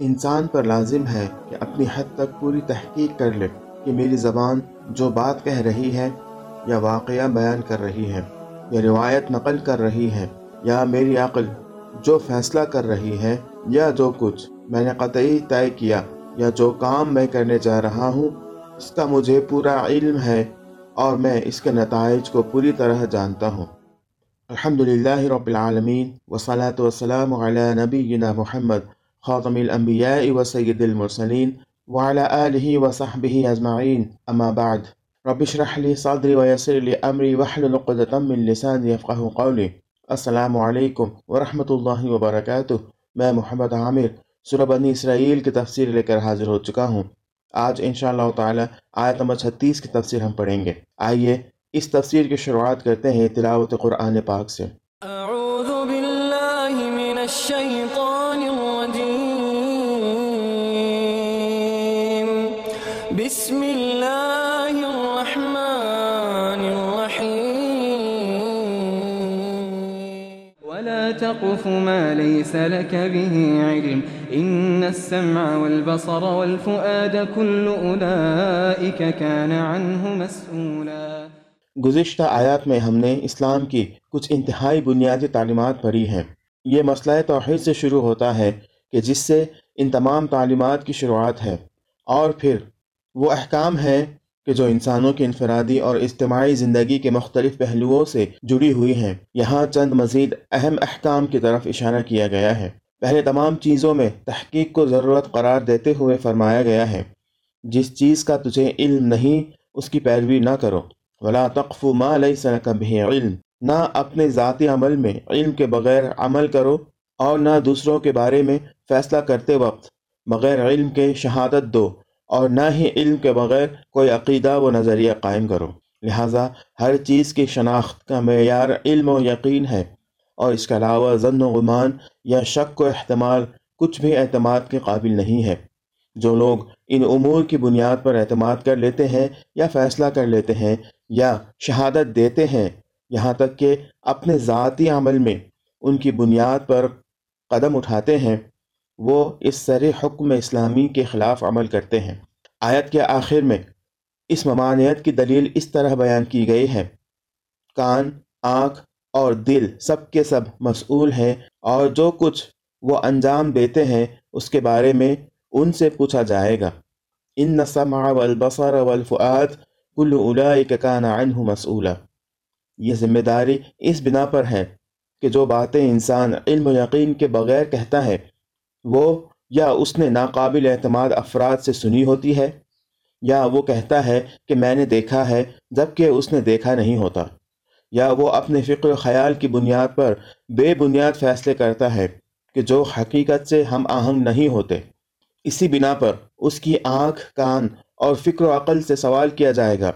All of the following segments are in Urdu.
انسان پر لازم ہے کہ اپنی حد تک پوری تحقیق کر لے کہ میری زبان جو بات کہہ رہی ہے یا واقعہ بیان کر رہی ہے، یا روایت نقل کر رہی ہے، یا میری عقل جو فیصلہ کر رہی ہے، یا جو کچھ میں نے قطعی طے کیا یا جو کام میں کرنے جا رہا ہوں، اس کا مجھے پورا علم ہے اور میں اس کے نتائج کو پوری طرح جانتا ہوں۔ الحمد للہ رب العالمین وصلاۃ وسلم علی نبینا محمد خاتم الانبیاء و سید المرسلین وعلى آلہ وصحبہ اجمعین. اما بعد، رب اشرح لی صدری ویسر لی امری وحلل عقدۃ من لسانی یفقهوا قولی. السلام علیکم ورحمۃ اللہ وبرکاتہ. میں محمد عامر، سورہ بنی اسرائیل کی تفسیر لے کر حاضر ہو چکا ہوں. آج انشاءاللہ تعالی آیت نمبر چھتیس کی تفسیر ہم پڑھیں گے. آئیے اس تفسیر کی شروعات کرتے ہیں تلاوت قرآن پاک سے. اللہ الرحمن الرحیم ولا تقف ما ليس لك به علم. إن السمع والبصر والفؤاد كل أولئك كان عنه مسؤولا. گزشتہ آیات میں ہم نے اسلام کی کچھ انتہائی بنیادی تعلیمات پڑھی ہیں۔ یہ مسئلہ توحید سے شروع ہوتا ہے کہ جس سے ان تمام تعلیمات کی شروعات ہے۔ اور پھر وہ احکام ہیں کہ جو انسانوں کی انفرادی اور اجتماعی زندگی کے مختلف پہلوؤں سے جڑی ہوئی ہیں۔ یہاں چند مزید اہم احکام کی طرف اشارہ کیا گیا ہے۔ پہلے تمام چیزوں میں تحقیق کو ضرورت قرار دیتے ہوئے فرمایا گیا ہے، جس چیز کا تجھے علم نہیں، اس کی پیروی نہ کرو۔ ولا تقف ما لیس لک به علم۔ نہ اپنے ذاتی عمل میں علم کے بغیر عمل کرو اور نہ دوسروں کے بارے میں فیصلہ کرتے وقت بغیر علم کے شہادت دو۔ اور نہ ہی علم کے بغیر کوئی عقیدہ و نظریہ قائم کرو۔ لہٰذا ہر چیز کی شناخت کا معیار علم و یقین ہے اور اس کے علاوہ ضن و گمان یا شک و احتمال کچھ بھی اعتماد کے قابل نہیں ہے۔ جو لوگ ان امور کی بنیاد پر اعتماد کر لیتے ہیں یا فیصلہ کر لیتے ہیں یا شہادت دیتے ہیں، یہاں تک کہ اپنے ذاتی عمل میں ان کی بنیاد پر قدم اٹھاتے ہیں۔ وہ اس سر حکم اسلامی کے خلاف عمل کرتے ہیں۔ آیت کے آخر میں اس ممانعت کی دلیل اس طرح بیان کی گئی ہے۔ کان، آنکھ اور دل سب کے سب مسئول ہیں اور جو کچھ وہ انجام دیتے ہیں اس کے بارے میں ان سے پوچھا جائے گا۔ ان السمع والبصر والفؤاد کل اولئک کان عنہ مسئولا۔ یہ ذمہ داری اس بنا پر ہے کہ جو باتیں انسان علم و یقین کے بغیر کہتا ہے وہ یا اس نے ناقابل اعتماد افراد سے سنی ہوتی ہے یا وہ کہتا ہے کہ میں نے دیکھا ہے جبکہ اس نے دیکھا نہیں ہوتا یا وہ اپنے فکر و خیال کی بنیاد پر بے بنیاد فیصلے کرتا ہے کہ جو حقیقت سے ہم آہنگ نہیں ہوتے۔ اسی بنا پر اس کی آنکھ، کان اور فکر و عقل سے سوال کیا جائے گا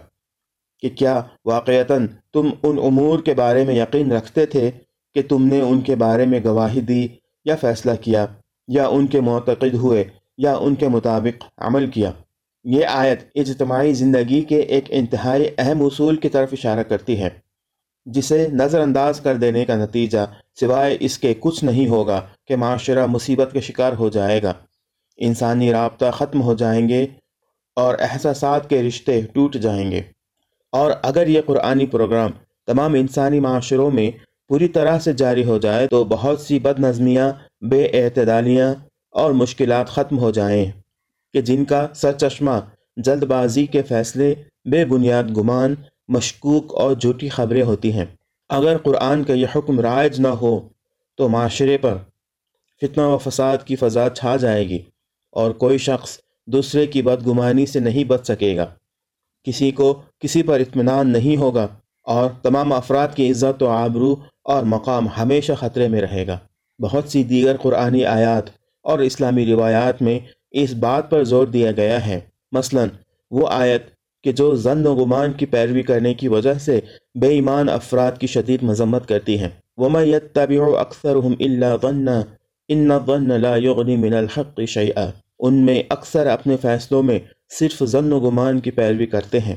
کہ کیا واقعتاً تم ان امور کے بارے میں یقین رکھتے تھے کہ تم نے ان کے بارے میں گواہی دی یا فیصلہ کیا؟ یا ان کے معتقد ہوئے یا ان کے مطابق عمل کیا۔ یہ آیت اجتماعی زندگی کے ایک انتہائی اہم اصول کی طرف اشارہ کرتی ہے، جسے نظر انداز کر دینے کا نتیجہ سوائے اس کے کچھ نہیں ہوگا کہ معاشرہ مصیبت کے شکار ہو جائے گا۔ انسانی رابطہ ختم ہو جائیں گے اور احساسات کے رشتے ٹوٹ جائیں گے۔ اور اگر یہ قرآنی پروگرام تمام انسانی معاشروں میں پوری طرح سے جاری ہو جائے تو بہت سی بد نظمیاں بے اعتدالیاں اور مشکلات ختم ہو جائیں کہ جن کا سر چشمہ جلد بازی کے فیصلے بے بنیاد گمان، مشکوک اور جھوٹی خبریں ہوتی ہیں۔ اگر قرآن کا یہ حکم رائج نہ ہو تو معاشرے پر فتنہ و فساد کی فضا چھا جائے گی اور کوئی شخص دوسرے کی بدگمانی سے نہیں بچ سکے گا۔ کسی کو کسی پر اطمینان نہیں ہوگا اور تمام افراد کی عزت و آبرو اور مقام ہمیشہ خطرے میں رہے گا۔ بہت سی دیگر قرآنی آیات اور اسلامی روایات میں اس بات پر زور دیا گیا ہے۔ مثلا، وہ آیت کہ جو زن و گمان کی پیروی کرنے کی وجہ سے بے ایمان افراد کی شدید مذمت کرتی ہیں وَمَا يَتَّبِعُ أَكْثَرُهُمْ إِلَّا ظَنَّ، إِنَّ الظَّنَّ لَا يُغْنِ مِنَ الْحَقِّ شَيْئًا۔ ان میں اکثر اپنے فیصلوں میں صرف ضن و گمان کی پیروی کرتے ہیں۔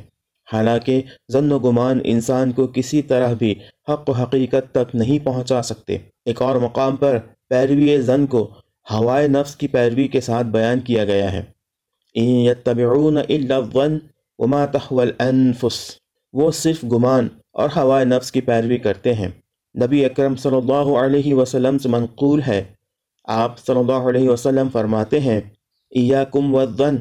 حالانکہ ضن و گمان انسان کو کسی طرح بھی حق و حقیقت تک نہیں پہنچا سکتے۔ ایک اور مقام پر پیروی زن کو ہوائے نفس کی پیروی کے ساتھ بیان کیا گیا ہے۔ ان یتبعون الا الظن وما تحوى الانفس۔ وہ صرف گمان اور ہوائے نفس کی پیروی کرتے ہیں۔ نبی اکرم صلی اللہ علیہ وسلم سے منقول ہے۔ آپ صلی اللہ علیہ وسلم فرماتے ہیں، ایاکم والظن،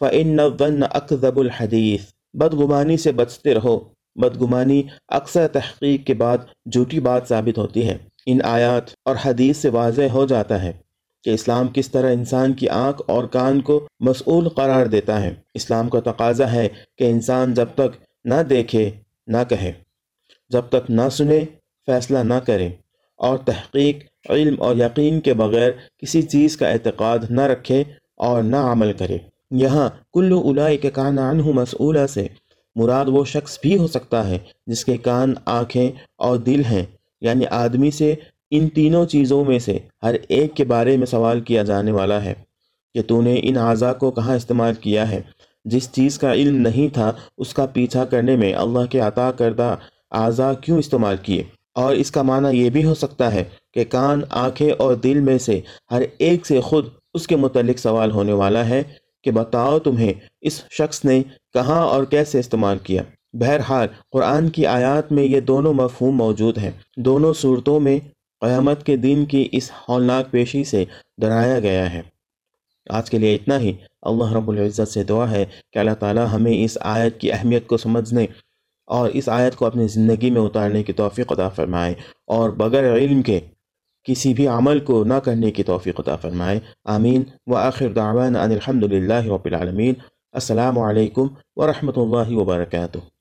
فإن الظن اکذب الحدیث۔ بدگمانی سے بچتے رہو۔ بدگمانی اکثر تحقیق کے بعد جھوٹی بات ثابت ہوتی ہے۔ ان آیات اور حدیث سے واضح ہو جاتا ہے کہ اسلام کس طرح انسان کی آنکھ اور کان کو مسئول قرار دیتا ہے۔ اسلام کا تقاضا ہے کہ انسان جب تک نہ دیکھے، نہ کہے۔ جب تک نہ سنے، فیصلہ نہ کرے۔ اور تحقیق، علم اور یقین کے بغیر کسی چیز کا اعتقاد نہ رکھے اور نہ عمل کرے۔ یہاں کلو الائی کے کان عنہ مسئولہ سے۔ مراد وہ شخص بھی ہو سکتا ہے جس کے کان، آنکھیں اور دل ہیں۔ یعنی آدمی سے ان تینوں چیزوں میں سے ہر ایک کے بارے میں سوال کیا جانے والا ہے کہ تو نے ان اعضاء کو کہاں استعمال کیا ہے۔ جس چیز کا علم نہیں تھا، اس کا پیچھا کرنے میں اللہ کے عطا کردہ اعضاء کیوں استعمال کیے؟ اور اس کا معنی یہ بھی ہو سکتا ہے کہ کان، آنکھیں اور دل میں سے ہر ایک سے خود اس کے متعلق سوال ہونے والا ہے۔ کہ بتاؤ تمہیں اس شخص نے کہاں اور کیسے استعمال کیا۔ بہرحال، قرآن کی آیات میں یہ دونوں مفہوم موجود ہیں۔ دونوں صورتوں میں قیامت کے دن کی اس ہولناک پیشی سے ڈرایا گیا ہے۔ آج کے لیے اتنا ہی۔ اللہ رب العزت سے دعا ہے کہ اللہ تعالی ہمیں اس آیت کی اہمیت کو سمجھنے اور اس آیت کو اپنی زندگی میں اتارنے کی توفیق عطا فرمائے اور بغیر علم کے کسی بھی عمل کو نہ کرنے کی توفیق عطا فرمائے۔ آمین۔ و آخر دعوان ان الحمد للہ رب العالمین۔ السلام علیکم ورحمۃ اللہ وبرکاتہ۔